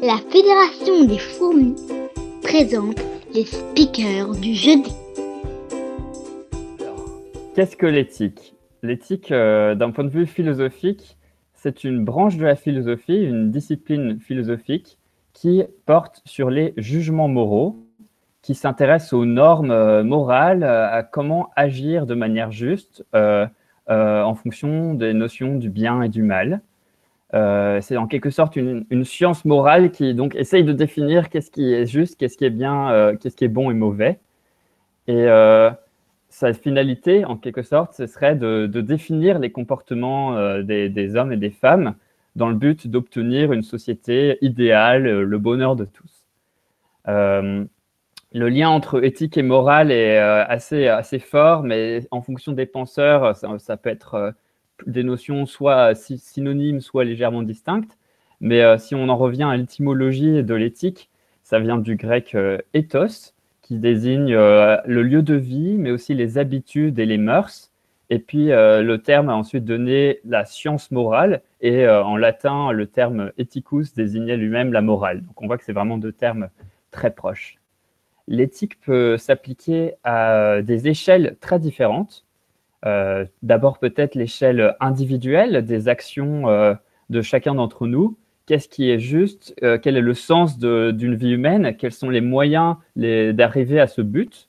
La Fédération des fourmis présente les speakers du jeudi. Qu'est-ce que l'éthique? L'éthique, euh, d'un point de vue philosophique, c'est une branche de la philosophie, une discipline philosophique qui porte sur les jugements moraux, qui s'intéresse aux normes euh, morales, euh, à comment agir de manière juste en fonction des notions du bien et du mal. C'est en quelque sorte une, science morale qui donc essaye de définir qu'est-ce qui est juste, qu'est-ce qui est bien, qu'est-ce qui est bon et mauvais. Et sa finalité, en quelque sorte, ce serait de, définir les comportements euh, des, hommes et des femmes dans le but d'obtenir une société idéale, euh, le bonheur de tous. Euh, le lien entre éthique et morale est assez, assez fort, mais en fonction des penseurs, ça, peut être des notions soit synonymes, soit légèrement distinctes. Mais si on en revient à l'étymologie de l'éthique, ça vient du grec ethos, qui désigne euh, le lieu de vie, mais aussi les habitudes et les mœurs. Et puis, euh, le terme a ensuite donné la science morale, et euh, en latin, le terme ethicus désignait lui-même la morale. Donc, on voit que c'est vraiment deux termes très proches. L'éthique peut s'appliquer à des échelles très différentes. D'abord, peut-être l'échelle individuelle des actions de chacun d'entre nous, qu'est-ce qui est juste, euh, quel est le sens d'une vie humaine, quels sont les moyens d'arriver à ce but?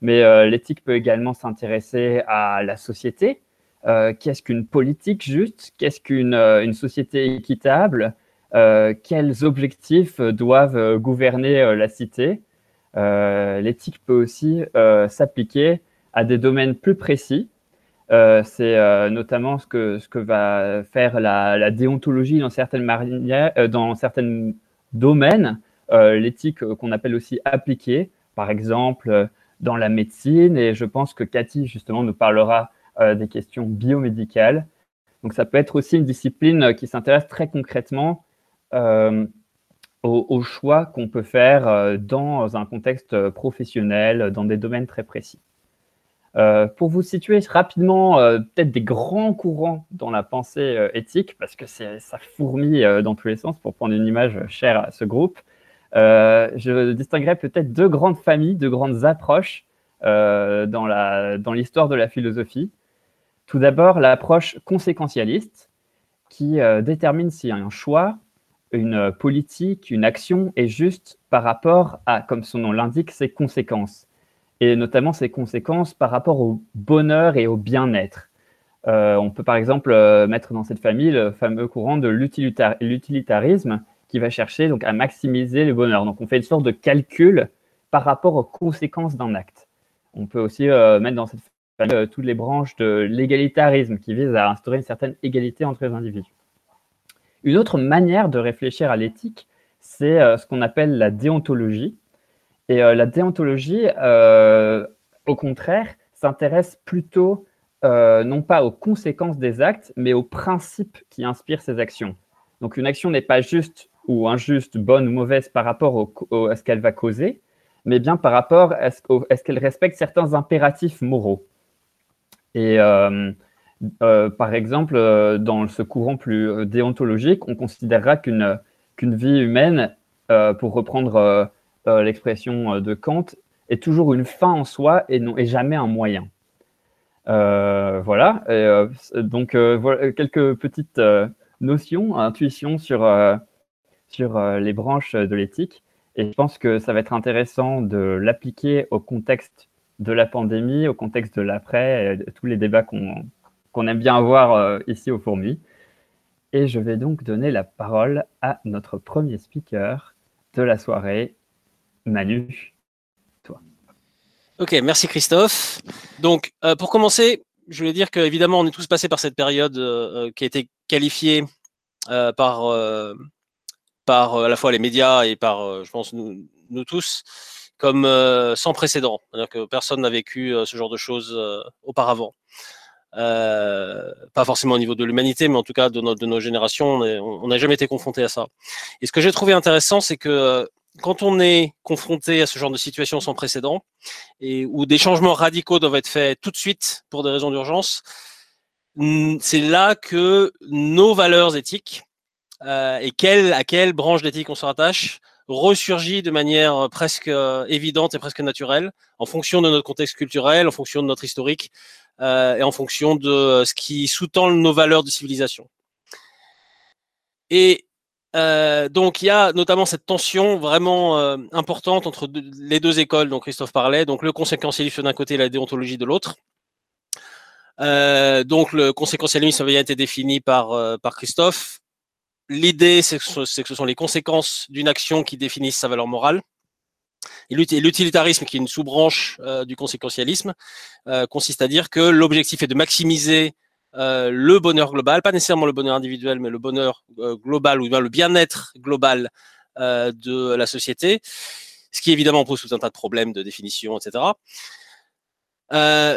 Mais euh, l'éthique peut également s'intéresser à la société. Euh, qu'est-ce qu'une politique juste? Qu'est-ce qu'une société équitable? Quels objectifs doivent gouverner la cité? L'éthique peut aussi s'appliquer à des domaines plus précis, euh, c'est euh, notamment ce que, va faire la, déontologie dans certaines, euh, certains domaines, l'éthique qu'on appelle aussi appliquée, par exemple dans la médecine, et je pense que Cathy justement nous parlera des questions biomédicales. Donc ça peut être aussi une discipline qui s'intéresse très concrètement au, choix qu'on peut faire dans un contexte professionnel, dans des domaines très précis. Euh, pour vous situer rapidement euh, peut-être des grands courants dans la pensée euh, éthique, parce que ça fourmille dans tous les sens pour prendre une image chère à ce groupe, je distinguerai peut-être deux grandes familles, deux grandes approches dans l'histoire de la philosophie. Tout d'abord, l'approche conséquentialiste, qui détermine si un choix, une politique, une action est juste par rapport à, comme son nom l'indique, ses conséquences et notamment ses conséquences par rapport au bonheur et au bien-être. Euh, on peut par exemple euh, mettre dans cette famille le fameux courant de l'utilitarisme qui va chercher donc à maximiser le bonheur. Donc on fait une sorte de calcul par rapport aux conséquences d'un acte. On peut aussi euh, mettre dans cette famille toutes les branches de l'égalitarisme qui visent à instaurer une certaine égalité entre les individus. Une autre manière de réfléchir à l'éthique, c'est ce qu'on appelle la déontologie. Et euh, la déontologie, euh, au contraire, s'intéresse plutôt euh, non pas aux conséquences des actes, mais aux principes qui inspirent ces actions. Donc une action n'est pas juste ou injuste, bonne ou mauvaise par rapport à ce qu'elle va causer, mais bien par rapport à ce, qu'elle respecte certains impératifs moraux. Et par exemple, dans ce courant plus déontologique, on considérera qu'une vie humaine, pour reprendre euh, l'expression euh, de Kant, est toujours une fin en soi et, non, et jamais un moyen. Euh, voilà, donc quelques petites notions, intuitions sur, sur les branches de l'éthique. Et je pense que ça va être intéressant de l'appliquer au contexte de la pandémie, au contexte de l'après, tous les débats qu'on aime bien avoir ici au Fourmis. Et je vais donc donner la parole à notre premier speaker de la soirée, Manu, toi. Ok, merci Christophe. Donc, euh, pour commencer, je voulais dire qu'évidemment, on est tous passés par cette période euh, qui a été qualifiée euh, par, par à la fois les médias et par, je pense, nous, nous tous, comme sans précédent. C'est-à-dire que personne n'a vécu ce genre de choses auparavant. pas forcément au niveau de l'humanité, mais en tout cas de, de nos générations, on n'a jamais été confronté à ça. Et ce que j'ai trouvé intéressant, c'est que quand on est confronté à ce genre de situation sans précédent et où des changements radicaux doivent être faits tout de suite pour des raisons d'urgence, c'est là que nos valeurs éthiques et quelle, à quelle branche d'éthique on se rattache ressurgit de manière presque évidente et presque naturelle en fonction de notre contexte culturel, en fonction de notre historique et en fonction de ce qui sous-tend nos valeurs de civilisation. Et euh, donc il y a notamment cette tension vraiment euh, importante entre les deux écoles dont Christophe parlait, donc le conséquentialisme d'un côté et la déontologie de l'autre. Euh, donc le conséquentialisme avait été défini par, par Christophe. L'idée, c'est que, ce sont les conséquences d'une action qui définissent sa valeur morale. Et l'utilitarisme, qui est une sous-branche du conséquentialisme, consiste à dire que l'objectif est de maximiser euh, le bonheur global, pas nécessairement le bonheur individuel, mais le bonheur euh, global ou bien le bien-être global euh, de la société, ce qui évidemment pose tout un tas de problèmes de définition, etc.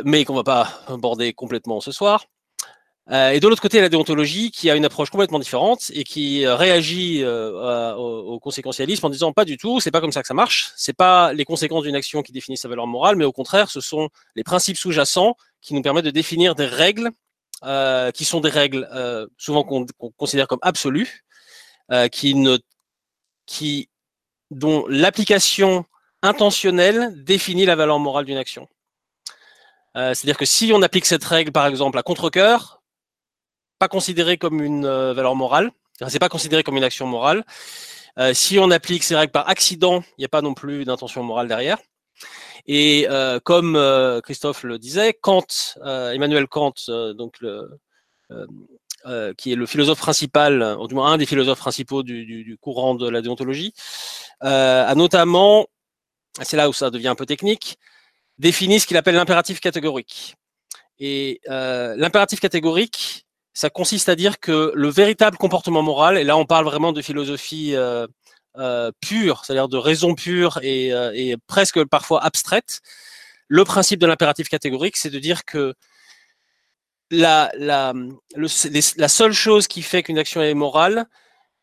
mais qu'on va pas aborder complètement ce soir. et de l'autre côté, la déontologie, qui a une approche complètement différente et qui réagit au, conséquentialisme en disant pas du tout, c'est pas comme ça que ça marche. C'est pas les conséquences d'une action qui définissent sa valeur morale, mais au contraire, ce sont les principes sous-jacents qui nous permettent de définir des règles euh, qui sont des règles euh, souvent qu'on considère comme absolues, euh, dont l'application intentionnelle définit la valeur morale d'une action. C'est-à-dire que si on applique cette règle, par exemple, à contre-cœur, pas considéré comme une valeur morale, c'est pas considéré comme une action morale. si on applique ces règles par accident, il n'y a pas non plus d'intention morale derrière. Et euh, comme euh, Christophe le disait, Kant, euh, Emmanuel Kant, donc qui est le philosophe principal, ou du moins un des philosophes principaux du courant de la déontologie, a notamment, c'est là où ça devient un peu technique, défini ce qu'il appelle l'impératif catégorique. Et l'impératif catégorique, ça consiste à dire que le véritable comportement moral, et là on parle vraiment de philosophie euh, pure, c'est-à-dire de raison pure et, euh, et, presque parfois abstraite, le principe de l'impératif catégorique, c'est de dire que la, seule chose qui fait qu'une action est morale,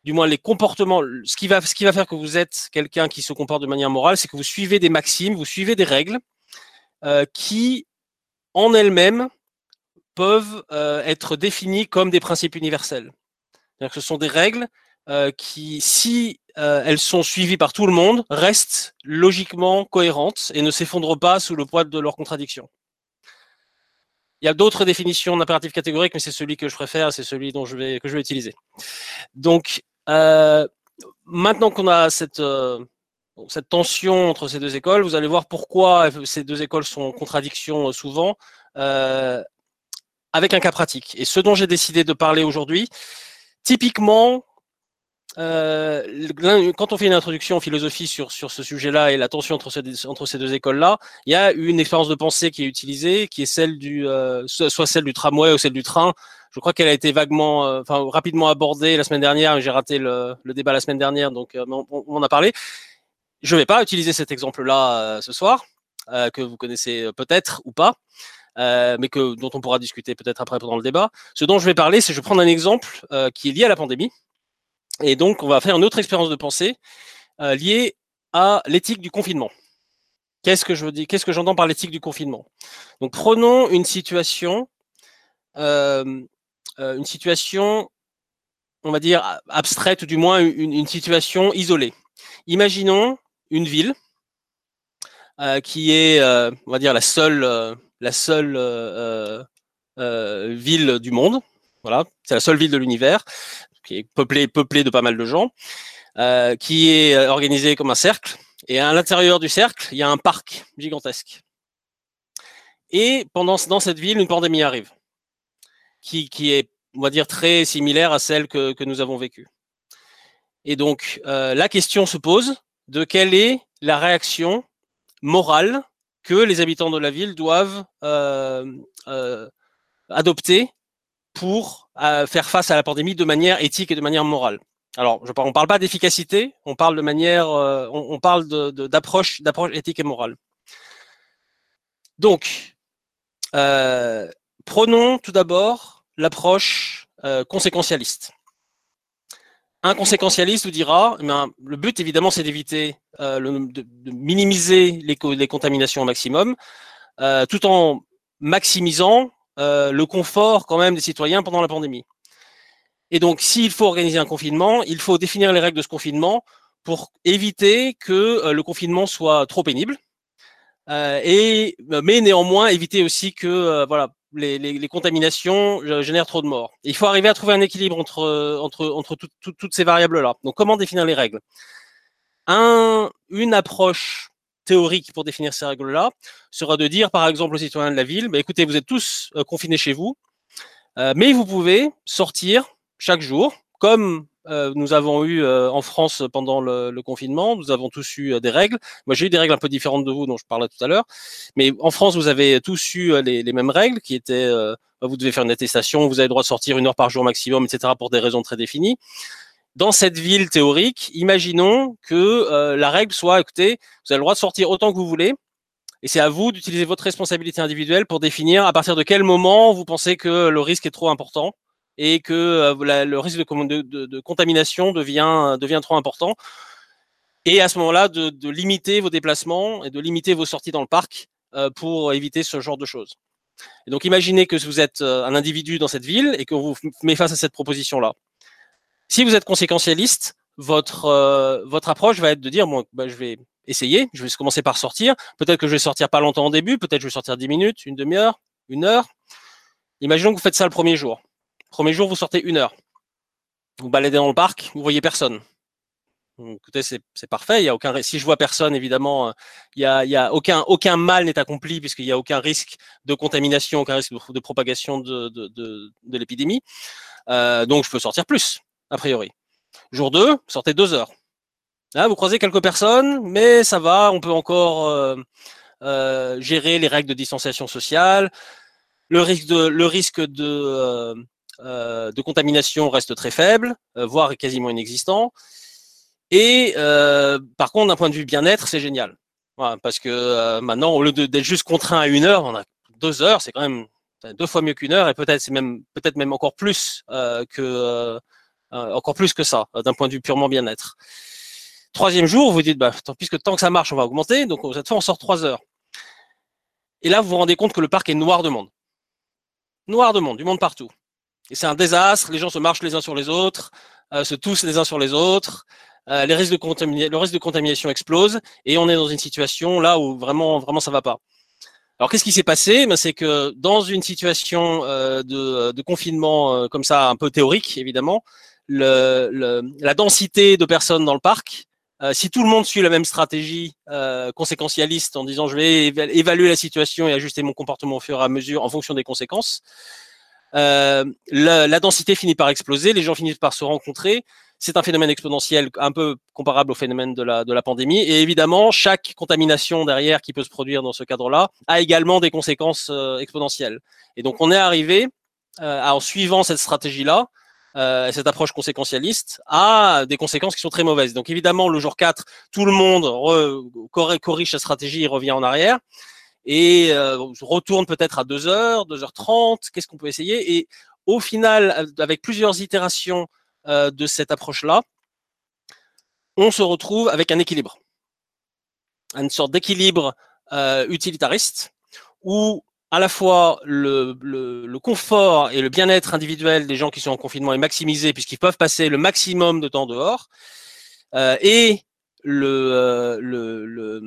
du moins les comportements, ce qui va, faire que vous êtes quelqu'un qui se comporte de manière morale, c'est que vous suivez des maximes, vous suivez des règles euh, qui, en elles-mêmes, peuvent être définies comme des principes universels. Que ce sont des règles qui, si euh, elles sont suivies par tout le monde, restent logiquement cohérentes et ne s'effondrent pas sous le poids de leurs contradictions. Il y a d'autres définitions d'impératif catégorique, mais c'est celui que je préfère, c'est celui dont je vais, que je vais utiliser. Donc, euh, maintenant qu'on a cette, euh, cette tension entre ces deux écoles, vous allez voir pourquoi ces deux écoles sont en contradiction souvent, avec un cas pratique. Et ce dont j'ai décidé de parler aujourd'hui, typiquement, euh, quand on fait une introduction en philosophie sur, sur ce sujet-là et la tension entre ces, entre ces deux écoles-là, il y a une expérience de pensée qui est utilisée, qui est celle du, euh, soit celle du tramway ou celle du train. Je crois qu'elle a été vaguement, euh, enfin rapidement abordée la semaine dernière. J'ai raté le, le, débat la semaine dernière, donc on, on, en a parlé. Je ne vais pas utiliser cet exemple-là ce soir, que vous connaissez peut-être ou pas. mais que dont on pourra discuter peut-être après pendant le débat. Ce dont je vais parler, c'est je vais prendre un exemple qui est lié à la pandémie, et donc, on va faire une autre expérience de pensée euh, liée à l'éthique du confinement. Qu'est-ce que je Qu'est-ce que j'entends par l'éthique du confinement? Donc, prenons une situation, euh, euh, une situation, on va dire abstraite ou du moins une, situation isolée. Imaginons une ville qui est, on va dire, la seule, la seule ville du monde. Voilà, c'est la seule ville de l'univers qui est peuplé, peuplé de pas mal de gens, euh, qui est euh, organisé comme un cercle. Et à l'intérieur du cercle, il y a un parc gigantesque. Et pendant dans cette ville, une pandémie arrive, qui, qui est, on va dire, très similaire à celle que, que nous avons vécue. Et donc, euh, la question se pose de quelle est la réaction morale que les habitants de la ville doivent adopter pour euh, faire face à la pandémie de manière éthique et de manière morale. Alors, je, on ne parle pas d'efficacité, on parle de manière, euh, on, on, parle d'approche, de, éthique et morale. Donc, euh, prenons tout d'abord l'approche euh, conséquentialiste. Un conséquentialiste vous dira, eh bien, le but évidemment c'est d'éviter, euh, de, de, minimiser les, les, contaminations au maximum, tout en maximisant euh, le confort quand même des citoyens pendant la pandémie. Et donc, s'il faut organiser un confinement, il faut définir les règles de ce confinement pour éviter que le confinement soit trop pénible. et mais néanmoins éviter aussi que voilà les, contaminations génèrent trop de morts. il faut arriver à trouver un équilibre entre toutes ces variables là. Donc comment définir les règles? Un, Une approche théorique pour définir ces règles-là sera de dire, par exemple, aux citoyens de la ville, bah, écoutez, vous êtes tous euh, confinés chez vous, euh, mais vous pouvez sortir chaque jour, comme euh, nous avons eu en France pendant le, confinement, nous avons tous eu des règles. Moi, j'ai eu des règles un peu différentes de vous, dont je parlais tout à l'heure. Mais en France, vous avez tous eu les, les mêmes règles, qui étaient, vous devez faire une attestation, vous avez le droit de sortir une heure par jour maximum, etc., pour des raisons très définies dans cette ville théorique, imaginons que euh, la règle soit, écoutez, vous avez le droit de sortir autant que vous voulez, et c'est à vous d'utiliser votre responsabilité individuelle pour définir à partir de quel moment vous pensez que le risque est trop important et que euh, le risque de, contamination devient, trop important. Et à ce moment-là, de, de, limiter vos déplacements et de limiter vos sorties dans le parc euh, pour éviter ce genre de choses. Donc, imaginez que vous êtes un individu dans cette ville et qu'on vous met face à cette proposition-là. Si vous êtes conséquentialiste, votre euh, votre approche va être de dire bon, bah, je vais essayer, je vais commencer par sortir. Peut-être que je vais sortir pas longtemps au début, peut-être je vais sortir 10 minutes, une demi-heure, une heure. Imaginons que vous faites ça le premier jour. Premier jour, vous sortez une heure. Vous baladez dans le parc, vous voyez personne. écoutez, c'est parfait. Il y a aucun. Si je vois personne, évidemment, a, il y a aucun aucun mal n'est accompli puisqu'il y a aucun risque de contamination, aucun risque de, propagation de, de l'épidémie. Euh, donc, je peux sortir plus a priori. Jour 2, sortez deux heures. Là, vous croisez quelques personnes, mais ça va, on peut encore euh, euh, gérer les règles de distanciation sociale. Le risque de, euh, contamination reste très faible, voire quasiment inexistant. Et par contre, d'un point de vue bien-être, c'est génial. parce que maintenant, au lieu d'être juste contraint à une heure, on a deux heures, c'est quand même deux fois mieux qu'une heure, et peut-être même peut-être même encore plus que encore plus que ça, euh, d'un point de vue purement bien-être. Troisième jour, vous dites, bah, puisque tant que ça marche, on va augmenter. Donc, cette fois, on sort trois heures. Et là, vous vous rendez compte que le parc est noir de monde. Noir de monde, du monde partout. Et c'est un désastre. Les gens se marchent les uns sur les autres, euh, se toussent les uns sur les autres. le risque de contamination explose. Et on est dans une situation là où vraiment, vraiment, ça va pas. Alors qu'est-ce qui s'est passé? Ben, C'est que dans une situation de, confinement comme ça, un peu théorique évidemment, la densité de personnes dans le parc, euh, si tout le monde suit la même stratégie euh, conséquentialiste en disant je vais évaluer la situation et ajuster mon comportement au fur et à mesure en fonction des conséquences, euh, la, densité finit par exploser, les gens finissent par se rencontrer. C'est un phénomène exponentiel un peu comparable au phénomène de la, pandémie. Et évidemment, chaque contamination derrière qui peut se produire dans ce cadre-là a également des conséquences euh, exponentielles. Et donc, on est arrivé, en suivant cette stratégie-là, euh, cette approche conséquentialiste a des conséquences qui sont très mauvaises. Donc évidemment, le jour 4, tout le monde corrige sa stratégie et revient en arrière. Et euh, retourne peut-être à 2 heures, 2h30, qu'est-ce qu'on peut essayer? Et au final, avec plusieurs itérations euh, de cette approche-là, on se retrouve avec un équilibre, une sorte d'équilibre euh, utilitariste où à la fois le, confort et le bien-être individuel des gens qui sont en confinement est maximisé puisqu'ils peuvent passer le maximum de temps dehors euh, et euh,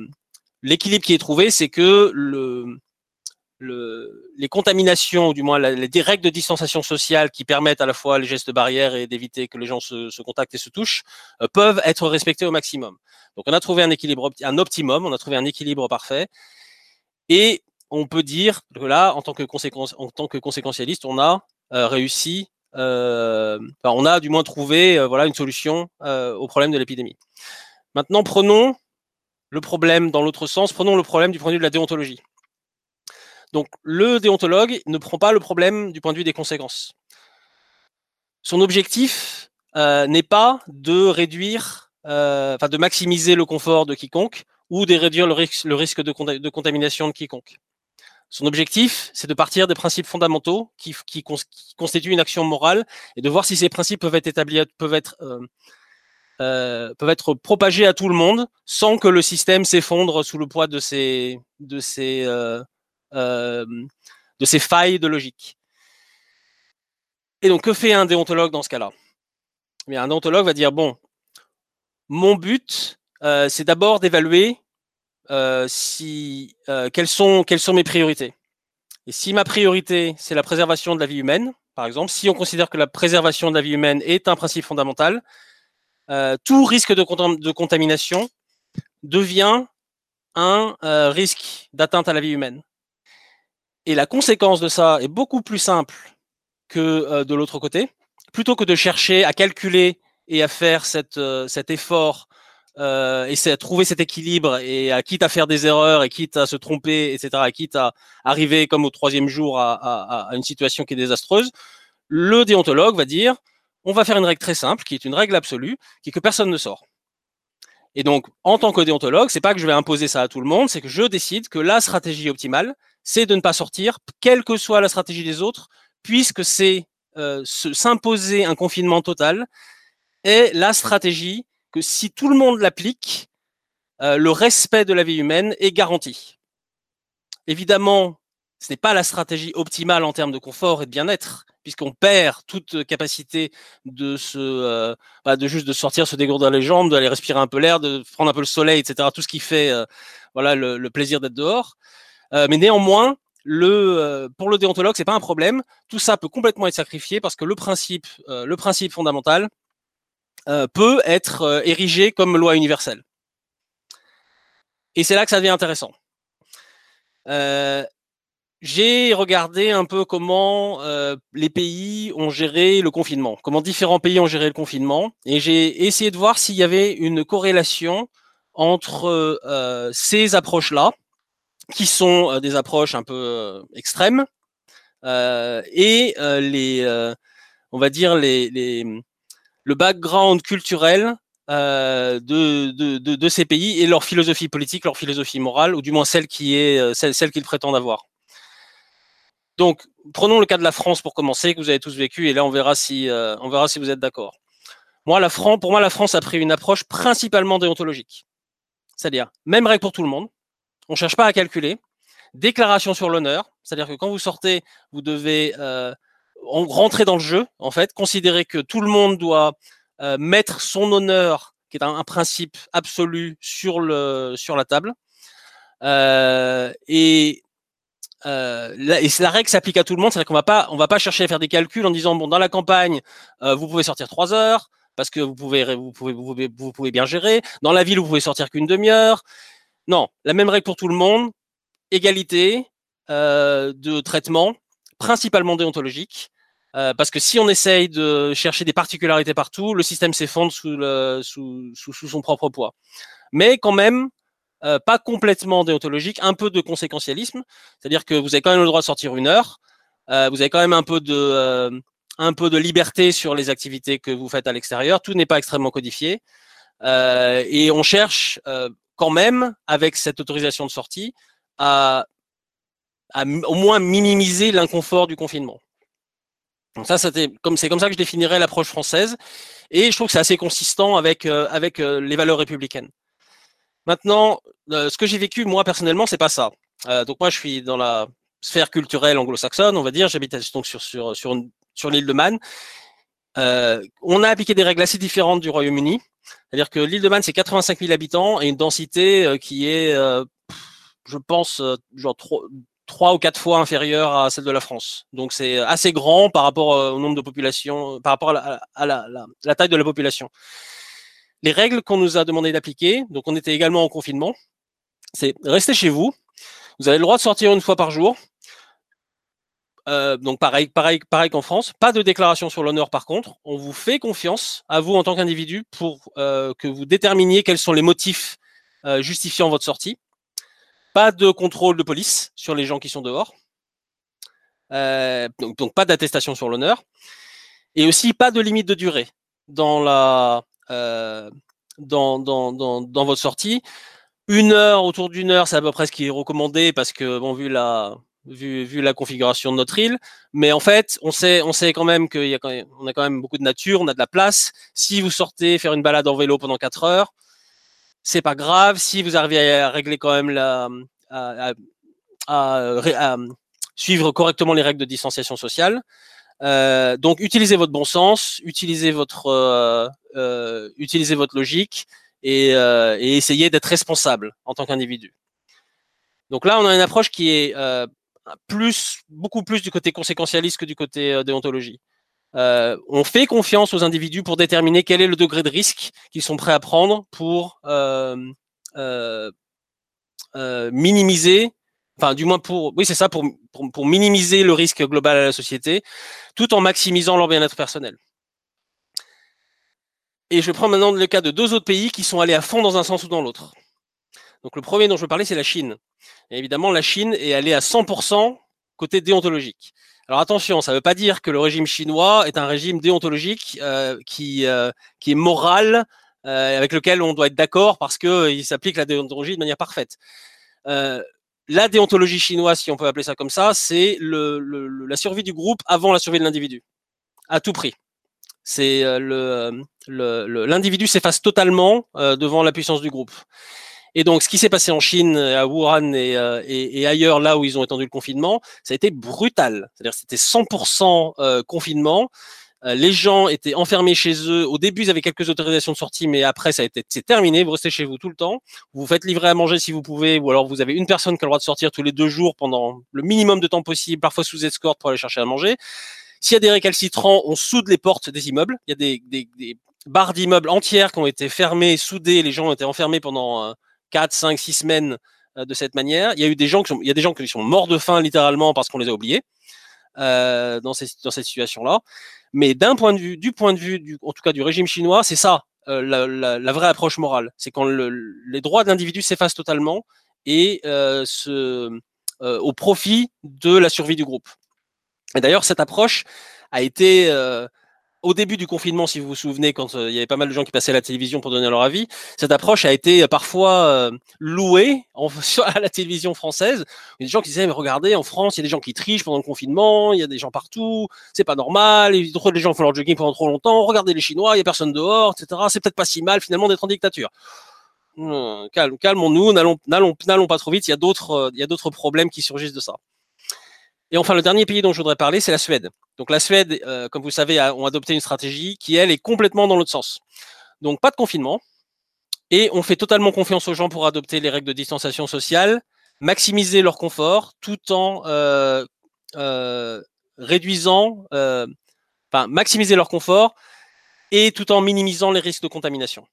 l'équilibre qui est trouvé, c'est que le, le, les contaminations, ou du moins les règles de distanciation sociale qui permettent à la fois les gestes barrières et d'éviter que les gens se, se, contactent et se touchent, euh, peuvent être respectées au maximum. Donc on a trouvé un équilibre, un optimum, on a trouvé un équilibre parfait. Et on peut dire que là, en tant que, conséquence, en tant que conséquentialiste, on a euh, réussi, euh, on a du moins trouvé euh, voilà, une solution au problème de l'épidémie. Maintenant, prenons le problème dans l'autre sens, prenons le problème du point de vue de la déontologie. Donc, le déontologue ne prend pas le problème du point de vue des conséquences. Son objectif n'est pas de réduire, enfin de maximiser le confort de quiconque ou de réduire le risque, de contamination de quiconque. Son objectif, c'est de partir des principes fondamentaux qui, constituent une action morale et de voir si ces principes peuvent être établis, peuvent être, euh, euh, peuvent être propagés à tout le monde sans que le système s'effondre sous le poids de ces, de ces, euh, de ces failles de logique. Et donc, que fait un déontologue dans ce cas-là? Mais Un déontologue va dire, bon, mon but, c'est d'abord d'évaluer si, euh, quelles, sont, quelles sont mes priorités? Et si ma priorité, c'est la préservation de la vie humaine, par exemple, si on considère que la préservation de la vie humaine est un principe fondamental, tout risque de, contamination devient un risque d'atteinte à la vie humaine. Et la conséquence de ça est beaucoup plus simple que de l'autre côté. Plutôt que de chercher à calculer et à faire cette, cet effort euh, et à trouver cet équilibre et à quitte à faire des erreurs et quitte à se tromper, etc., et quitte à arriver comme au troisième jour à, une situation qui est désastreuse, le déontologue va dire on va faire une règle très simple, qui est une règle absolue, qui est que personne ne sort. Et donc, en tant que déontologue, c'est pas que je vais imposer ça à tout le monde, c'est que je décide que la stratégie optimale, c'est de ne pas sortir, quelle que soit la stratégie des autres, puisque c'est euh, s'imposer un confinement total est la stratégie que si tout le monde l'applique, euh, le respect de la vie humaine est garanti. Évidemment, ce n'est pas la stratégie optimale en termes de confort et de bien-être, puisqu'on perd toute capacité de se, euh, bah, de juste de sortir, se dégourdir les jambes, d'aller respirer un peu l'air, de prendre un peu le soleil, etc. Tout ce qui fait, euh, voilà, le, plaisir d'être dehors. mais néanmoins, pour le déontologue, c'est pas un problème. Tout ça peut complètement être sacrifié parce que le principe fondamental, euh, peut être euh, érigé comme loi universelle. Et c'est là que ça devient intéressant. Euh, j'ai regardé un peu comment les pays ont géré le confinement, comment différents pays ont géré le confinement, et j'ai essayé de voir s'il y avait une corrélation entre ces approches-là, qui sont des approches un peu extrêmes, et les, on va dire les, les, le background culturel euh, de, ces pays et leur philosophie politique, leur philosophie morale, ou du moins celle qui est euh, celle, qu'ils prétendent avoir. Donc, prenons le cas de la France pour commencer, que vous avez tous vécu, et là on verra si euh, on verra si vous êtes d'accord. Moi, la France, pour moi, la France a pris une approche principalement déontologique, c'est-à-dire même règle pour tout le monde. On cherche pas à calculer. Déclaration sur l'honneur, c'est-à-dire que quand vous sortez, vous devez rentrer dans le jeu, en fait, considérer que tout le monde doit euh, mettre son honneur, qui est un, principe absolu, sur, la table. Euh, et, euh, la, règle s'applique à tout le monde, c'est-à-dire qu'on va pas, on va pas chercher à faire des calculs en disant bon, dans la campagne, euh, vous pouvez sortir trois heures parce que vous pouvez, vous pouvez, bien gérer. Dans la ville, vous pouvez sortir qu'une demi-heure. Non, la même règle pour tout le monde, égalité de traitement principalement déontologique. Euh, parce que si on essaye de chercher des particularités partout, le système s'effondre sous, sous, sous, sous, son propre poids. Mais quand même, euh, pas complètement déontologique, un peu de conséquentialisme, c'est-à-dire que vous avez quand même le droit de sortir une heure, euh, vous avez quand même un peu de euh, un peu de liberté sur les activités que vous faites à l'extérieur, tout n'est pas extrêmement codifié, euh, et on cherche quand même, avec cette autorisation de sortie, à à au moins minimiser l'inconfort du confinement. Donc ça, c'était comme c'est comme ça que je définirais l'approche française, et je trouve que c'est assez consistant avec euh, avec euh, les valeurs républicaines. Maintenant, euh, ce que j'ai vécu moi personnellement, c'est pas ça. donc moi, je suis dans la sphère culturelle anglo-saxonne, on va dire. J'habite donc sur sur sur, sur l'île de Man. on a appliqué des règles assez différentes du Royaume-Uni. C'est-à-dire que l'île de Man, c'est 85 000 habitants et une densité qui est, je pense, genre trois ou quatre fois inférieure à celle de la France. Donc c'est assez grand par rapport euh, au nombre de population, par rapport à, la, taille de la population. Les règles qu'on nous a demandé d'appliquer, donc on était également en confinement, c'est rester chez vous. Vous avez le droit de sortir une fois par jour. Euh, donc pareil, pareil, pareil qu'en France. Pas de déclaration sur l'honneur par contre. On vous fait confiance à vous en tant qu'individu pour euh, que vous déterminiez quels sont les motifs justifiant votre sortie. Pas de contrôle de police sur les gens qui sont dehors. Euh, donc, pas d'attestation sur l'honneur. Et aussi pas de limite de durée euh, dans, votre sortie. Une heure, autour d'une heure, c'est à peu près ce qui est recommandé parce que, bon, vu la, vu, la configuration de notre île. Mais en fait, on sait, on sait quand même qu'on a quand même beaucoup de nature, on a de la place. Si vous sortez faire une balade en vélo pendant quatre heures, c'est pas grave si vous arrivez à régler quand même la, à, suivre correctement les règles de distanciation sociale. donc, utilisez votre bon sens, utilisez votre, utilisez votre logique et, essayez d'être responsable en tant qu'individu. Donc là, on a une approche qui est beaucoup plus du côté conséquentialiste que du côté déontologie. Euh, on fait confiance aux individus pour déterminer quel est le degré de risque qu'ils sont prêts à prendre pour euh, euh, minimiser, enfin du moins pour, oui c'est ça, pour, minimiser le risque global à la société, tout en maximisant leur bien-être personnel. Et je prends maintenant le cas de deux autres pays qui sont allés à fond dans un sens ou dans l'autre. Donc le premier dont je veux parler, c'est la Chine. Évidemment, la Chine est allée à 100% côté déontologique. Alors attention, ça ne veut pas dire que le régime chinois est un régime déontologique euh, qui, euh, qui est moral, euh, avec lequel on doit être d'accord parce qu'il s'applique la déontologie de manière parfaite. la déontologie chinoise, si on peut appeler ça comme ça, c'est la survie du groupe avant la survie de l'individu, à tout prix. L'individu s'efface totalement devant la puissance du groupe. Et donc, ce qui s'est passé en Chine, à Wuhan euh, et, et, ailleurs, là où ils ont étendu le confinement, ça a été brutal. C'est-à-dire c'était 100% euh, confinement. Euh, les gens étaient enfermés chez eux. Au début, ils avaient quelques autorisations de sortie, mais après, ça a été c'est terminé. Vous restez chez vous tout le temps. Vous vous faites livrer à manger si vous pouvez, ou alors vous avez une personne qui a le droit de sortir tous les deux jours pendant le minimum de temps possible, parfois sous escorte pour aller chercher à manger. S'il y a des récalcitrants, on soude les portes des immeubles. Il y a des, des, des barres d'immeubles entières qui ont été fermées, soudées. Les gens ont été enfermés pendant 4, 5, 6 semaines euh, de cette manière. Il y a eu des gens qui sont, il y a des gens qui sont morts de faim littéralement parce qu'on les a oubliés euh, dans, dans cette situation-là. Mais d'un point de vue, du point de vue, du, en tout cas du régime chinois, c'est ça euh, la, vraie approche morale. C'est quand le, les droits de l'individu s'effacent totalement et au profit de la survie du groupe. Et d'ailleurs, cette approche a été au début du confinement, si vous vous souvenez, quand euh, il y avait pas mal de gens qui passaient à la télévision pour donner leur avis, cette approche a été euh, parfois euh, louée en, à la télévision française. Il y a des gens qui disaient, mais regardez, en France, il y a des gens qui trichent pendant le confinement, il y a des gens partout, c'est pas normal, les gens font leur jogging pendant trop longtemps, regardez les Chinois, il y a personne dehors, etc. C'est peut-être pas si mal finalement d'être en dictature. Hum, calme, calmons-nous, n'allons, pas trop vite, il y a d'autres problèmes qui surgissent de ça. Et enfin, le dernier pays dont je voudrais parler, c'est la Suède. Donc la Suède, euh, comme vous savez, a, ont adopté une stratégie qui, elle, est complètement dans l'autre sens. Donc pas de confinement, et on fait totalement confiance aux gens pour adopter les règles de distanciation sociale, maximiser leur confort, tout en euh, euh, réduisant, enfin maximiser leur confort, et tout en minimisant les risques de contamination.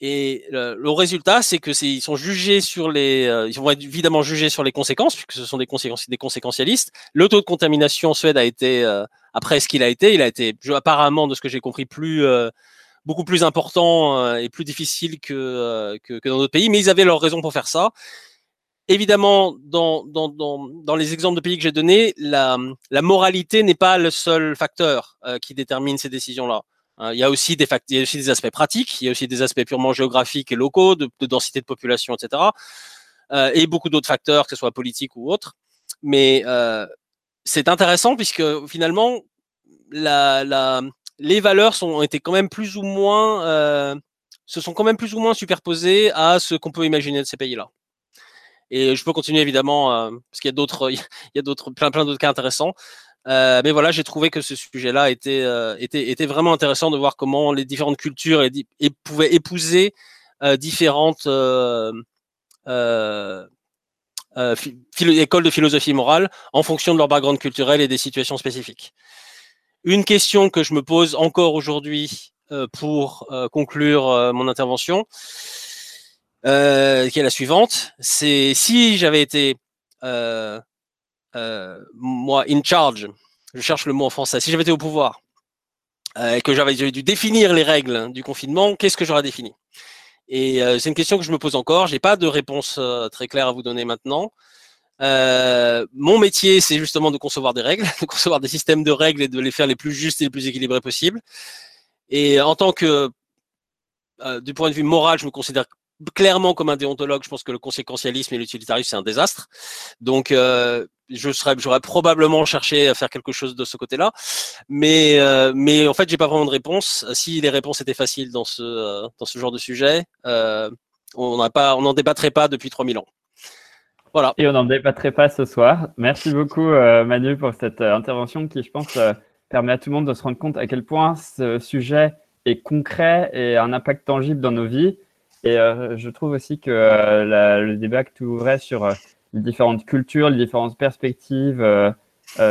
Et le, le résultat, c'est que ils sont jugés sur les, euh, ils vont être évidemment jugés sur les conséquences, puisque ce sont des conséquences, des conséquentialistes. Le taux de contamination en Suède a été, euh, après ce qu'il a été, il a été apparemment, de ce que j'ai compris, plus euh, beaucoup plus important et plus difficile que, que, que dans d'autres pays, mais ils avaient leur raison pour faire ça. Évidemment, dans, dans, dans, dans les exemples de pays que j'ai donnés, la, la moralité n'est pas le seul facteur qui détermine ces décisions-là. Hein, il y a aussi des il y a aussi des aspects pratiques, il y a aussi des aspects purement géographiques et locaux, de, de densité de population, etc. Euh, et beaucoup d'autres facteurs, que ce soit politiques ou autres. Mais euh, c'est intéressant puisque finalement, la, la, les valeurs sont, ont été quand même plus ou moins, euh, se sont quand même plus ou moins superposées à ce qu'on peut imaginer de ces pays-là. Et je peux continuer évidemment euh, parce qu'il y a d'autres, il y a d'autres, plein, plein d'autres cas intéressants. Euh, mais voilà, j'ai trouvé que ce sujet-là était, euh, était, était vraiment intéressant de voir comment les différentes cultures pouvaient épouser euh, différentes euh, euh, écoles de philosophie morale en fonction de leur background culturel et des situations spécifiques. Une question que je me pose encore aujourd'hui pour conclure mon intervention, qui est la suivante, c'est si j'avais été euh, moi, in charge, je cherche le mot en français, si j'avais été au pouvoir euh, et que j'avais dû définir les règles du confinement, qu'est-ce que j'aurais défini? Et euh, c'est une question que je me pose encore. J'ai pas de réponse très claire à vous donner maintenant. mon métier, c'est justement de concevoir des règles, de concevoir des systèmes de règles et de les faire les plus justes et les plus équilibrés possibles. Et en tant que, du point de vue moral, je me considère clairement comme un déontologue. Je pense que le conséquentialisme et l'utilitarisme, c'est un désastre. Donc, serais, j'aurais probablement cherché à faire quelque chose de ce côté-là, mais euh, mais en fait, j'ai pas vraiment de réponse. Si les réponses étaient faciles dans ce euh, dans ce genre de sujet, euh, on n'en débattrait pas depuis 3000 ans. Voilà. Et on n'en débattrait pas ce soir. Merci beaucoup, euh, Manu, pour cette euh, intervention qui, je pense, euh, permet à tout le monde de se rendre compte à quel point ce sujet est concret et a un impact tangible dans nos vies. Et je trouve aussi que le débat que tu ouvrais sur les différentes cultures, les différentes perspectives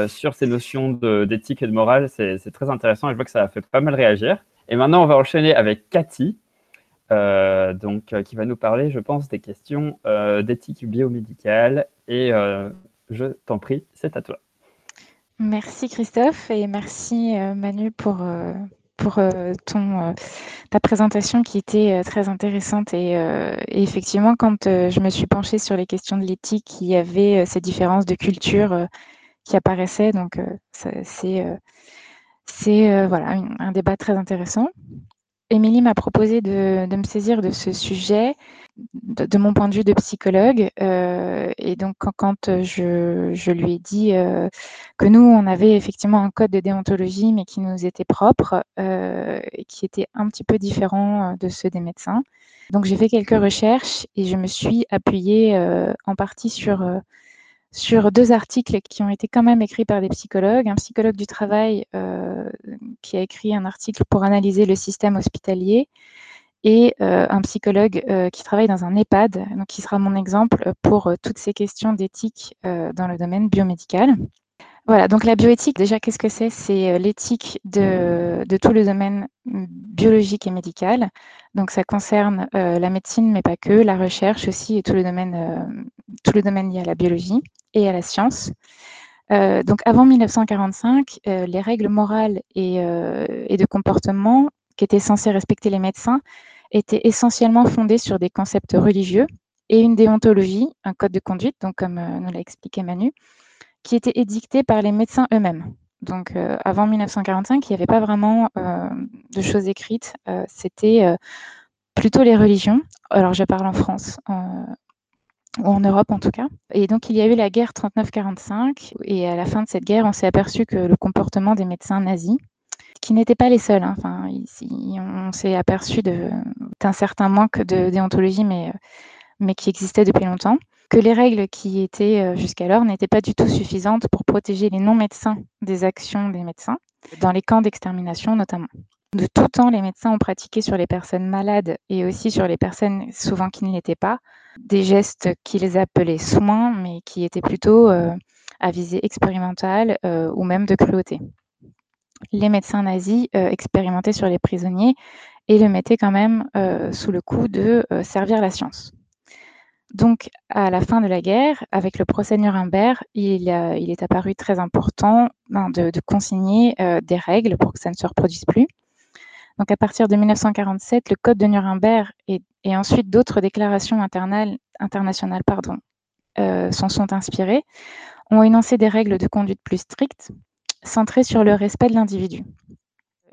sur ces notions d'éthique et de morale, c'est très intéressant et je vois que ça a fait pas mal réagir. Et maintenant, on va enchaîner avec Cathy. Euh, donc, euh, qui va nous parler, je pense, des questions euh, d'éthique biomédicale. Et je t'en prie, c'est à toi. Merci Christophe et merci Manu pour, pour ton, ta présentation qui était très intéressante. Et, effectivement, quand je me suis penchée sur les questions de l'éthique, il y avait ces différences de culture qui apparaissaient. Donc, c'est voilà, un débat très intéressant. Émilie m'a proposé de, me saisir de ce sujet de, mon point de vue de psychologue. Euh, et donc, quand, je, lui ai dit euh, que nous, on avait effectivement un code de déontologie, mais qui nous était propre euh, et qui était un petit peu différent de ceux des médecins. Donc, j'ai fait quelques recherches et je me suis appuyée en partie sur sur deux articles qui ont été quand même écrits par des psychologues. Un psychologue du travail euh, qui a écrit un article pour analyser le système hospitalier et euh, un psychologue euh, qui travaille dans un EHPAD, donc qui sera mon exemple pour toutes ces questions d'éthique dans le domaine biomédical. Voilà, donc la bioéthique, déjà, qu'est-ce que c'est? C'est l'éthique de, tout le domaine biologique et médical. Donc ça concerne la médecine, mais pas que, la recherche aussi et tout le domaine, tout le domaine lié à la biologie et à la science. Euh, donc avant 1945, euh, les règles morales euh, et, de comportement qui étaient censées respecter les médecins étaient essentiellement fondées sur des concepts religieux et une déontologie, un code de conduite, comme nous l'a expliqué Manu, qui était édicté par les médecins eux-mêmes. Donc avant 1945, il n'y avait pas vraiment de choses écrites, c'était plutôt les religions. Alors je parle en France ou en Europe en tout cas. Et donc il y a eu la guerre 39-45, et à la fin de cette guerre, on s'est aperçu que le comportement des médecins nazis, qui n'étaient pas les seuls, hein, enfin, on s'est aperçu d'un certain manque de déontologie, mais, mais qui existait depuis longtemps, que les règles qui étaient euh, jusqu'alors n'étaient pas du tout suffisantes pour protéger les non-médecins des actions des médecins, dans les camps d'extermination notamment. De tout temps, les médecins ont pratiqué sur les personnes malades et aussi sur les personnes souvent qui ne l'étaient pas des gestes qu'ils appelaient soins, mais qui étaient plutôt euh, à visée expérimentale euh, ou même de cruauté. Les médecins nazis euh, expérimentaient sur les prisonniers et le mettaient quand même sous le coup de servir la science. Donc, à la fin de la guerre, avec le procès Nuremberg, il, est apparu très important ben, de, consigner des règles pour que ça ne se reproduise plus. Donc à partir de 1947, le Code de Nuremberg et, ensuite d'autres déclarations internationales euh, s'en sont inspirées, ont énoncé des règles de conduite plus strictes, centrées sur le respect de l'individu.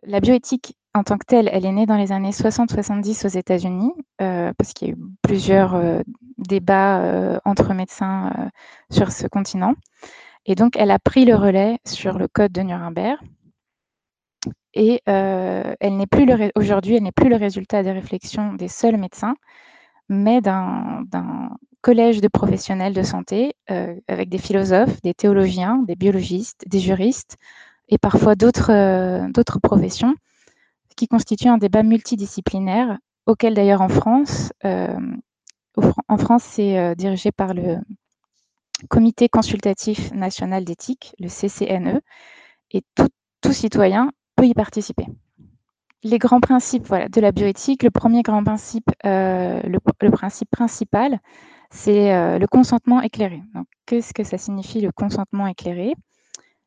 La bioéthique en tant que telle, elle est née dans les années 60-70 aux États-Unis, euh, parce qu'il y a eu plusieurs euh, débats entre médecins sur ce continent. Et donc, elle a pris le relais sur le Code de Nuremberg, et euh, aujourd'hui, elle n'est plus le résultat des réflexions des seuls médecins, mais d'un collège de professionnels de santé euh, avec des philosophes, des théologiens, des biologistes, des juristes et parfois d'autres euh, professions qui constituent un débat multidisciplinaire auquel d'ailleurs en France, France c'est dirigé par le Comité consultatif national d'éthique, le CCNE, et tout citoyen peut y participer. Les grands principes de la bioéthique, le premier grand principe, euh, le, principe principal, c'est euh, le consentement éclairé. qu'est-ce que ça signifie le consentement éclairé?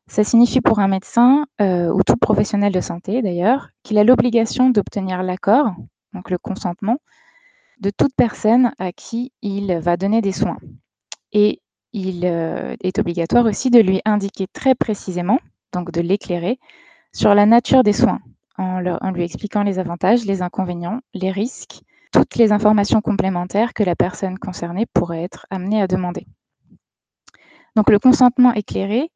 Ça signifie pour un médecin euh, ou tout professionnel de santé d'ailleurs qu'il a l'obligation d'obtenir l'accord, donc le consentement, de toute personne à qui il va donner des soins. Et il est obligatoire aussi de lui indiquer très précisément, donc de l'éclairer, sur la nature des soins, en, lui expliquant les avantages, les inconvénients, les risques, toutes les informations complémentaires que la personne concernée pourrait être amenée à demander. Donc le consentement éclairé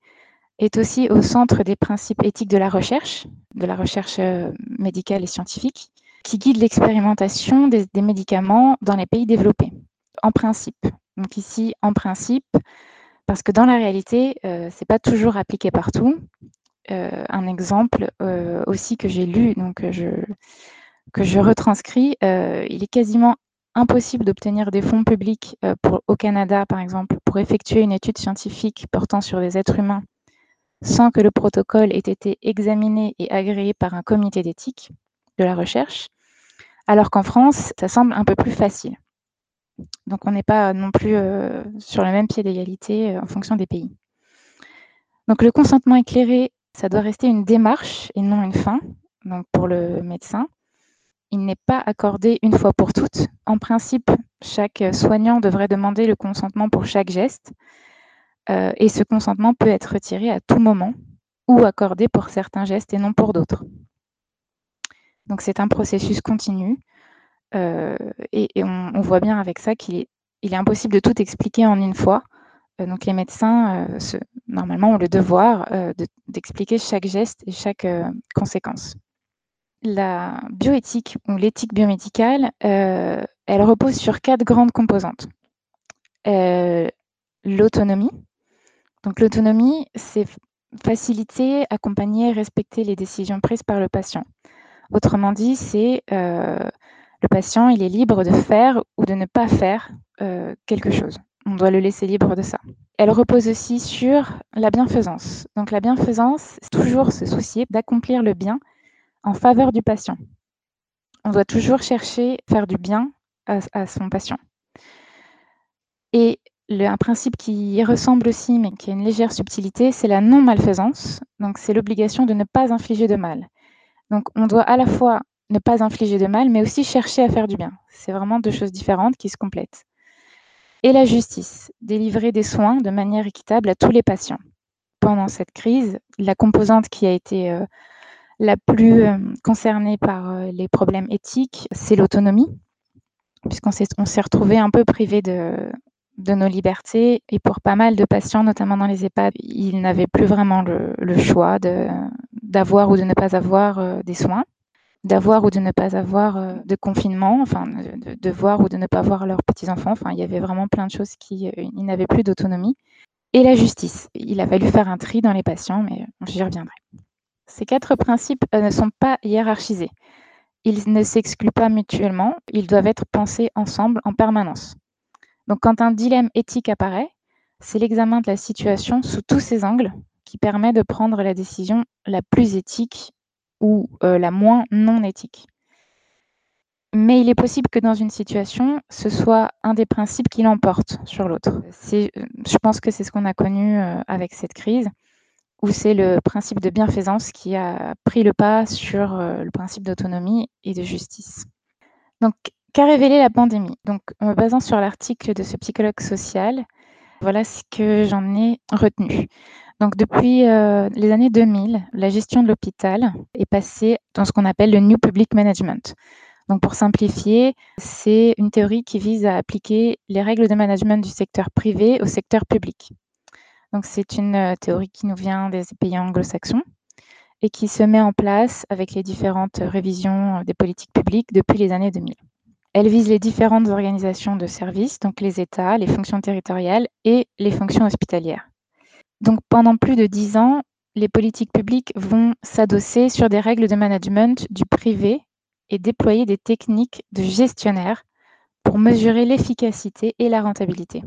est aussi au centre des principes éthiques de la recherche, de la recherche euh, médicale et scientifique, qui guide l'expérimentation des, médicaments dans les pays développés. En principe, Donc ici, en principe, parce que dans la réalité, ce n'est pas toujours appliqué partout. Un exemple aussi que j'ai lu, donc je, que je retranscris, il est quasiment impossible d'obtenir des fonds publics au Canada, par exemple, pour effectuer une étude scientifique portant sur des êtres humains sans que le protocole ait été examiné et agréé par un comité d'éthique de la recherche, alors qu'en France, ça semble un peu plus facile. Donc on n'est pas non plus sur le même pied d'égalité en fonction des pays. Donc le consentement éclairé, ça doit rester une démarche et non une fin. Donc pour le médecin, il n'est pas accordé une fois pour toutes. En principe, chaque soignant devrait demander le consentement pour chaque geste. Euh, et ce consentement peut être retiré à tout moment ou accordé pour certains gestes et non pour d'autres. Donc c'est un processus continu. Euh, et, on, voit bien avec ça qu'il est, impossible de tout expliquer en une fois. Euh, donc les médecins, normalement, ont le devoir d'expliquer chaque geste et chaque conséquence la bioéthique ou l'éthique biomédicale, euh, elle repose sur quatre grandes composantes. Euh, l'autonomie. Donc l'autonomie, c'est faciliter, accompagner, respecter les décisions prises par le patient. Autrement dit, c'est euh, le patient, il est libre de faire ou de ne pas faire quelque chose. On doit le laisser libre de ça. Elle repose aussi sur la bienfaisance. Donc la bienfaisance, c'est toujours se soucier d'accomplir le bien en faveur du patient. On doit toujours chercher à faire du bien à, son patient. Et un principe qui y ressemble aussi, mais qui a une légère subtilité, c'est la non-malfaisance. Donc, c'est l'obligation de ne pas infliger de mal. Donc, on doit à la fois ne pas infliger de mal, mais aussi chercher à faire du bien. C'est vraiment deux choses différentes qui se complètent. Et la justice, délivrer des soins de manière équitable à tous les patients. Pendant cette crise, la composante qui a été euh, la plus euh, concernée par euh, les problèmes éthiques, c'est l'autonomie, puisqu'on s'est, retrouvé un peu privé de, nos libertés. Et pour pas mal de patients, notamment dans les EHPAD, ils n'avaient plus vraiment le, choix d'avoir ou de ne pas avoir des soins, d'avoir ou de ne pas avoir de confinement, enfin, de, voir ou de ne pas voir leurs petits-enfants. Enfin, il y avait vraiment plein de choses qui ils n'avaient plus d'autonomie. Et la justice. Il a fallu faire un tri dans les patients, mais j'y reviendrai. Ces quatre principes euh, ne sont pas hiérarchisés. Ils ne s'excluent pas mutuellement, ils doivent être pensés ensemble en permanence. Donc quand un dilemme éthique apparaît, c'est l'examen de la situation sous tous ses angles qui permet de prendre la décision la plus éthique ou euh, la moins non éthique. Mais il est possible que dans une situation, ce soit un des principes qui l'emporte sur l'autre. Euh, je pense que c'est ce qu'on a connu avec cette crise où c'est le principe de bienfaisance qui a pris le pas sur euh, le principe d'autonomie et de justice. Donc, qu'a révélé la pandémie? Donc, en me basant sur l'article de ce psychologue social, voilà ce que j'en ai retenu. Donc, depuis euh, les années 2000, la gestion de l'hôpital est passée dans ce qu'on appelle le New Public Management. Donc, pour simplifier, c'est une théorie qui vise à appliquer les règles de management du secteur privé au secteur public. Donc, c'est une euh, théorie qui nous vient des pays anglo-saxons et qui se met en place avec les différentes révisions euh, des politiques publiques depuis les années 2000. Elle vise les différentes organisations de services, donc les États, les fonctions territoriales et les fonctions hospitalières. Donc pendant plus de dix ans, les politiques publiques vont s'adosser sur des règles de management du privé et déployer des techniques de gestionnaire pour mesurer l'efficacité et la rentabilité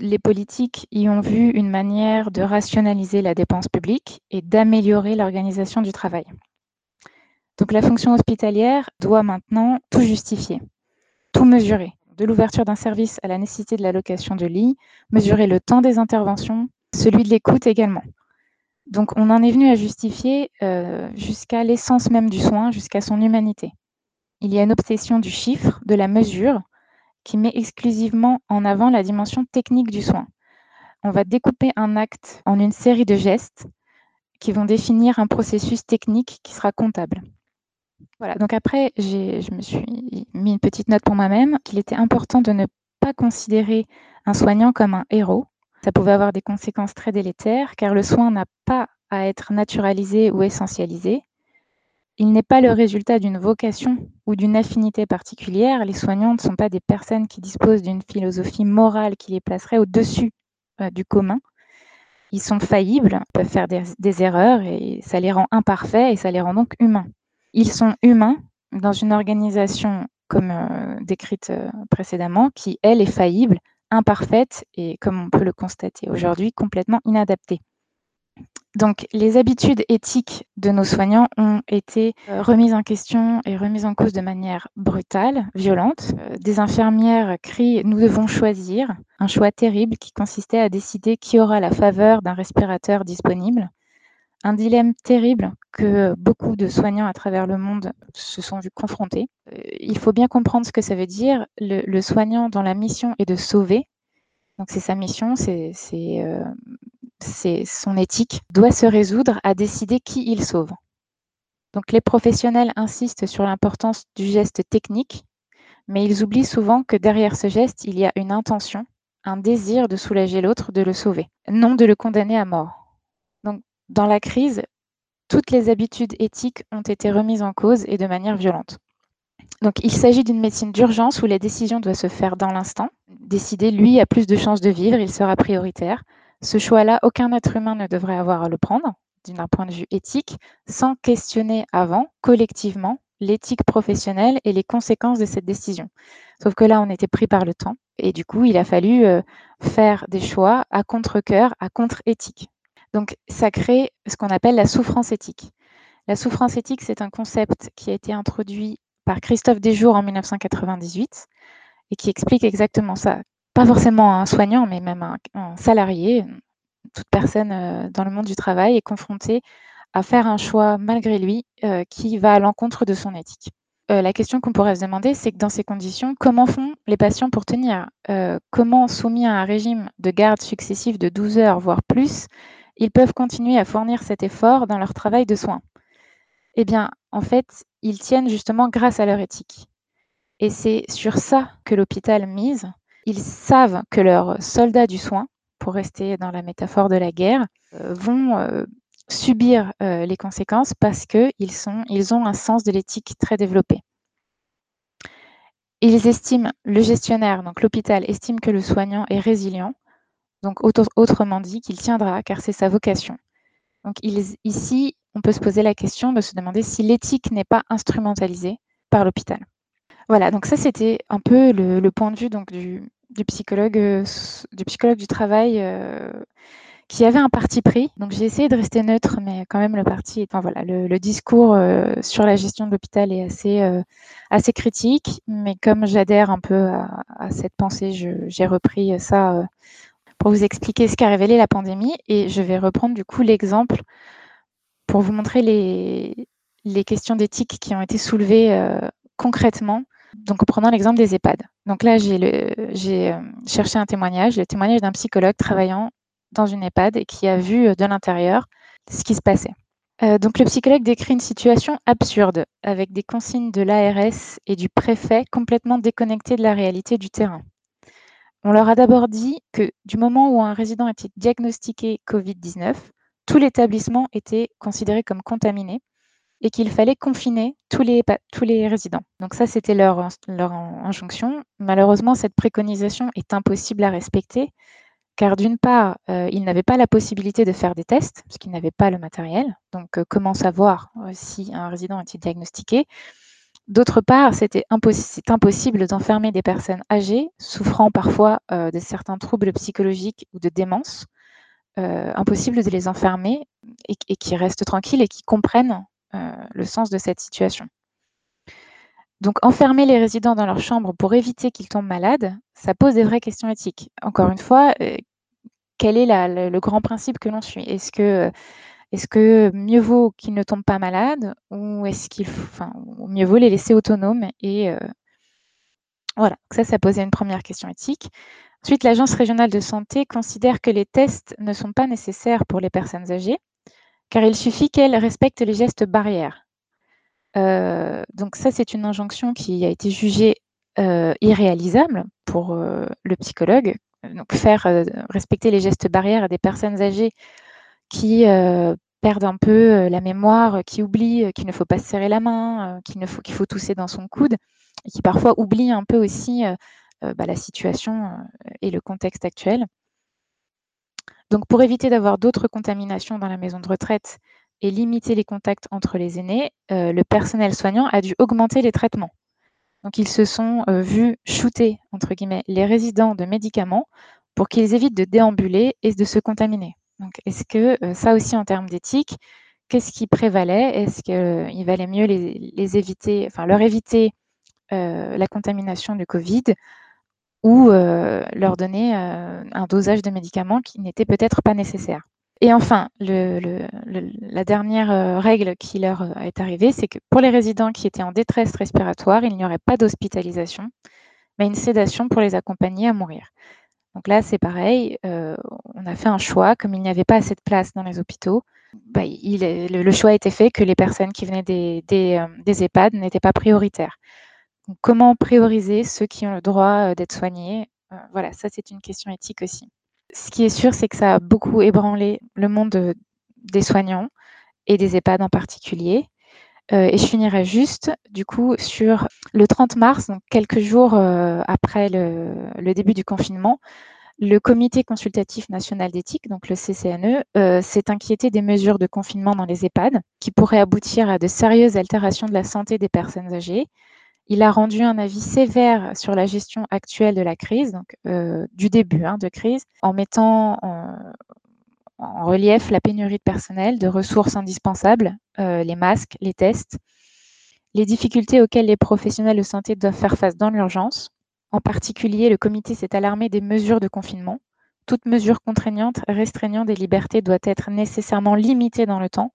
les politiques y ont vu une manière de rationaliser la dépense publique et d'améliorer l'organisation du travail. Donc la fonction hospitalière doit maintenant tout justifier, tout mesurer, de l'ouverture d'un service à la nécessité de l'allocation de lits, mesurer le temps des interventions, celui de l'écoute également. Donc on en est venu à justifier euh, jusqu'à l'essence même du soin, jusqu'à son humanité. Il y a une obsession du chiffre, de la mesure, qui met exclusivement en avant la dimension technique du soin. On va découper un acte en une série de gestes qui vont définir un processus technique qui sera comptable. Voilà, donc après, je me suis mis une petite note pour moi-même qu'il était important de ne pas considérer un soignant comme un héros. Ça pouvait avoir des conséquences très délétères car le soin n'a pas à être naturalisé ou essentialisé. il n'est pas le résultat d'une vocation ou d'une affinité particulière. Les soignants ne sont pas des personnes qui disposent d'une philosophie morale qui les placerait au-dessus euh, du commun. Ils sont faillibles, peuvent faire des, erreurs et ça les rend imparfaits et ça les rend donc humains. Ils sont humains dans une organisation comme euh, décrite euh, précédemment, qui, elle, est faillible, imparfaite et, comme on peut le constater aujourd'hui, complètement inadaptée. Donc, les habitudes éthiques de nos soignants ont été euh, remises en question et remises en cause de manière brutale, violente. Des infirmières crient Nous devons choisir, un choix terrible qui consistait à décider qui aura la faveur d'un respirateur disponible. Un dilemme terrible que beaucoup de soignants à travers le monde se sont vus confronter. Euh, il faut bien comprendre ce que ça veut dire. Le, soignant dont la mission est de sauver, donc c'est sa mission, c'est c'est son éthique, doit se résoudre à décider qui il sauve. Donc les professionnels insistent sur l'importance du geste technique, mais ils oublient souvent que derrière ce geste, il y a une intention, un désir de soulager l'autre, de le sauver, non de le condamner à mort. Donc dans la crise, toutes les habitudes éthiques ont été remises en cause et de manière violente. Donc, il s'agit d'une médecine d'urgence où la décision doit se faire dans l'instant. Décider, lui, a plus de chances de vivre, il sera prioritaire. Ce choix-là, aucun être humain ne devrait avoir à le prendre d'un point de vue éthique sans questionner avant, collectivement, l'éthique professionnelle et les conséquences de cette décision. Sauf que là, on était pris par le temps et du coup, il a fallu euh, faire des choix à contre-cœur, à contre-éthique. Donc, ça crée ce qu'on appelle la souffrance éthique. La souffrance éthique, c'est un concept qui a été introduit par Christophe Desjours en 1998 et qui explique exactement ça pas forcément un soignant, mais même un, salarié, toute personne euh, dans le monde du travail est confrontée à faire un choix malgré lui euh, qui va à l'encontre de son éthique. Euh, la question qu'on pourrait se demander, c'est que dans ces conditions, comment font les patients pour tenir? Comment, soumis à un régime de garde successif de 12 heures, voire plus, ils peuvent continuer à fournir cet effort dans leur travail de soins Eh bien, en fait, ils tiennent justement grâce à leur éthique. Et c'est sur ça que l'hôpital mise ils savent que leurs soldats du soin, pour rester dans la métaphore de la guerre, euh, vont euh, subir euh, les conséquences parce qu'ils ils ont un sens de l'éthique très développé. Ils estiment, le gestionnaire, donc l'hôpital, estime que le soignant est résilient, donc autrement dit qu'il tiendra car c'est sa vocation. Donc ici, on peut se poser la question de se demander si l'éthique n'est pas instrumentalisée par l'hôpital. Voilà, donc ça c'était un peu le, point de vue donc, du, psychologue, euh, du psychologue du travail euh, qui avait un parti pris. Donc j'ai essayé de rester neutre, mais quand même le parti, enfin voilà, le, discours euh, sur la gestion de l'hôpital est assez, assez critique. Mais comme j'adhère un peu à, cette pensée, j'ai repris ça pour vous expliquer ce qu'a révélé la pandémie. Et je vais reprendre du coup l'exemple pour vous montrer les, questions d'éthique qui ont été soulevées concrètement donc, en prenant l'exemple des EHPAD. Donc là, j'ai euh, cherché un témoignage, le témoignage d'un psychologue travaillant dans une EHPAD et qui a vu euh, de l'intérieur ce qui se passait. Euh, donc le psychologue décrit une situation absurde avec des consignes de l'ARS et du préfet complètement déconnectées de la réalité du terrain. On leur a d'abord dit que du moment où un résident était diagnostiqué Covid-19, tout l'établissement était considéré comme contaminé et qu'il fallait confiner tous les, résidents. Donc ça, c'était leur, leur injonction. Malheureusement, cette préconisation est impossible à respecter, car d'une part, euh, ils n'avaient pas la possibilité de faire des tests, puisqu'ils n'avaient pas le matériel. Donc euh, comment savoir euh, si un résident était diagnostiqué? D'autre part, c'était impossible d'enfermer des personnes âgées, souffrant parfois de certains troubles psychologiques ou de démence. impossible de les enfermer et, qui restent tranquilles et qui comprennent euh, le sens de cette situation. Donc enfermer les résidents dans leur chambre pour éviter qu'ils tombent malades, ça pose des vraies questions éthiques. Encore une fois, euh, quel est le grand principe que l'on suit? Est-ce que, est que mieux vaut qu'ils ne tombent pas malades ou est-ce qu'il enfin, mieux vaut les laisser autonomes Et euh, voilà, ça, ça posait une première question éthique. Ensuite, l'Agence régionale de santé considère que les tests ne sont pas nécessaires pour les personnes âgées car il suffit qu'elle respecte les gestes barrières. Euh, donc ça, c'est une injonction qui a été jugée euh, irréalisable pour le psychologue. Donc faire respecter les gestes barrières à des personnes âgées qui perdent un peu la mémoire, qui oublient qu'il ne faut pas se serrer la main, qu'il ne faut qu'il faut tousser dans son coude, et qui parfois oublient un peu aussi bah, la situation et le contexte actuel. Donc, pour éviter d'avoir d'autres contaminations dans la maison de retraite et limiter les contacts entre les aînés, le personnel soignant a dû augmenter les traitements. Donc, ils se sont vus shooter, entre guillemets, les résidents de médicaments pour qu'ils évitent de déambuler et de se contaminer. Donc, est-ce que ça aussi, en termes d'éthique, qu'est-ce qui prévalait? Est-ce qu'il valait mieux les, éviter, enfin, leur éviter la contamination du Covid ou leur donner un dosage de médicaments qui n'était peut-être pas nécessaire? Et enfin, la dernière règle qui leur est arrivée, c'est que pour les résidents qui étaient en détresse respiratoire, il n'y aurait pas d'hospitalisation, mais une sédation pour les accompagner à mourir. Donc là, c'est pareil, on a fait un choix, comme il n'y avait pas assez de place dans les hôpitaux, bah, le, choix a été fait que les personnes qui venaient des, des EHPAD n'étaient pas prioritaires. Donc, comment prioriser ceux qui ont le droit d'être soignés? Voilà, ça c'est une question éthique aussi ce qui est sûr, c'est que ça a beaucoup ébranlé le monde des soignants et des EHPAD en particulier. Euh, et je finirai juste, du coup, sur le 30 mars, donc quelques jours euh, après le, début du confinement, le Comité consultatif national d'éthique, donc le CCNE, euh, s'est inquiété des mesures de confinement dans les EHPAD qui pourraient aboutir à de sérieuses altérations de la santé des personnes âgées. Il a rendu un avis sévère sur la gestion actuelle de la crise, donc du début hein, de crise, en mettant en, relief la pénurie de personnel, de ressources indispensables, euh, les masques, les tests, les difficultés auxquelles les professionnels de santé doivent faire face dans l'urgence. En particulier, le comité s'est alarmé des mesures de confinement. Toute mesure contraignante restreignant des libertés doit être nécessairement limitée dans le temps,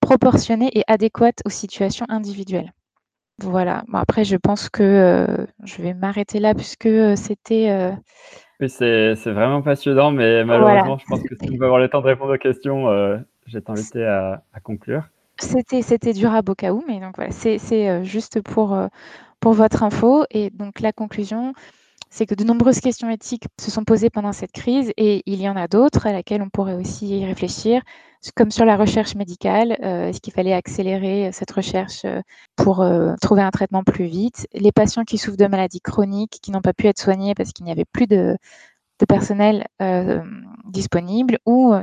proportionnée et adéquate aux situations individuelles. Voilà. Bon, après, je pense que euh, je vais m'arrêter là puisque euh, c'était. Oui, c'est vraiment passionnant, mais malheureusement, je pense que si on veut avoir le temps de répondre aux questions, je vais t'inviter à, conclure. C'était c'était durable au cas où, mais donc voilà, c'est juste pour, pour votre info. Et donc la conclusion, c'est que de nombreuses questions éthiques se sont posées pendant cette crise et il y en a d'autres à laquelle on pourrait aussi y réfléchir comme sur la recherche médicale, euh, est-ce qu'il fallait accélérer euh, cette recherche euh, pour trouver un traitement plus vite? Les patients qui souffrent de maladies chroniques, qui n'ont pas pu être soignés parce qu'il n'y avait plus de, personnel disponible ou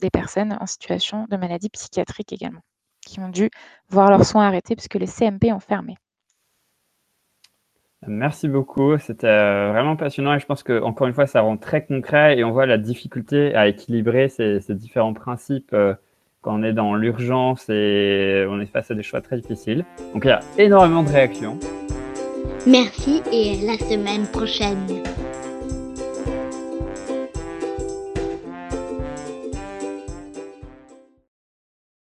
des personnes en situation de maladie psychiatrique également, qui ont dû voir leurs soins arrêtés puisque les CMP ont fermé. Merci beaucoup, c'était vraiment passionnant et je pense que encore une fois ça rend très concret et on voit la difficulté à équilibrer ces, différents principes euh, quand on est dans l'urgence et on est face à des choix très difficiles. Donc il y a énormément de réactions. Merci et à la semaine prochaine.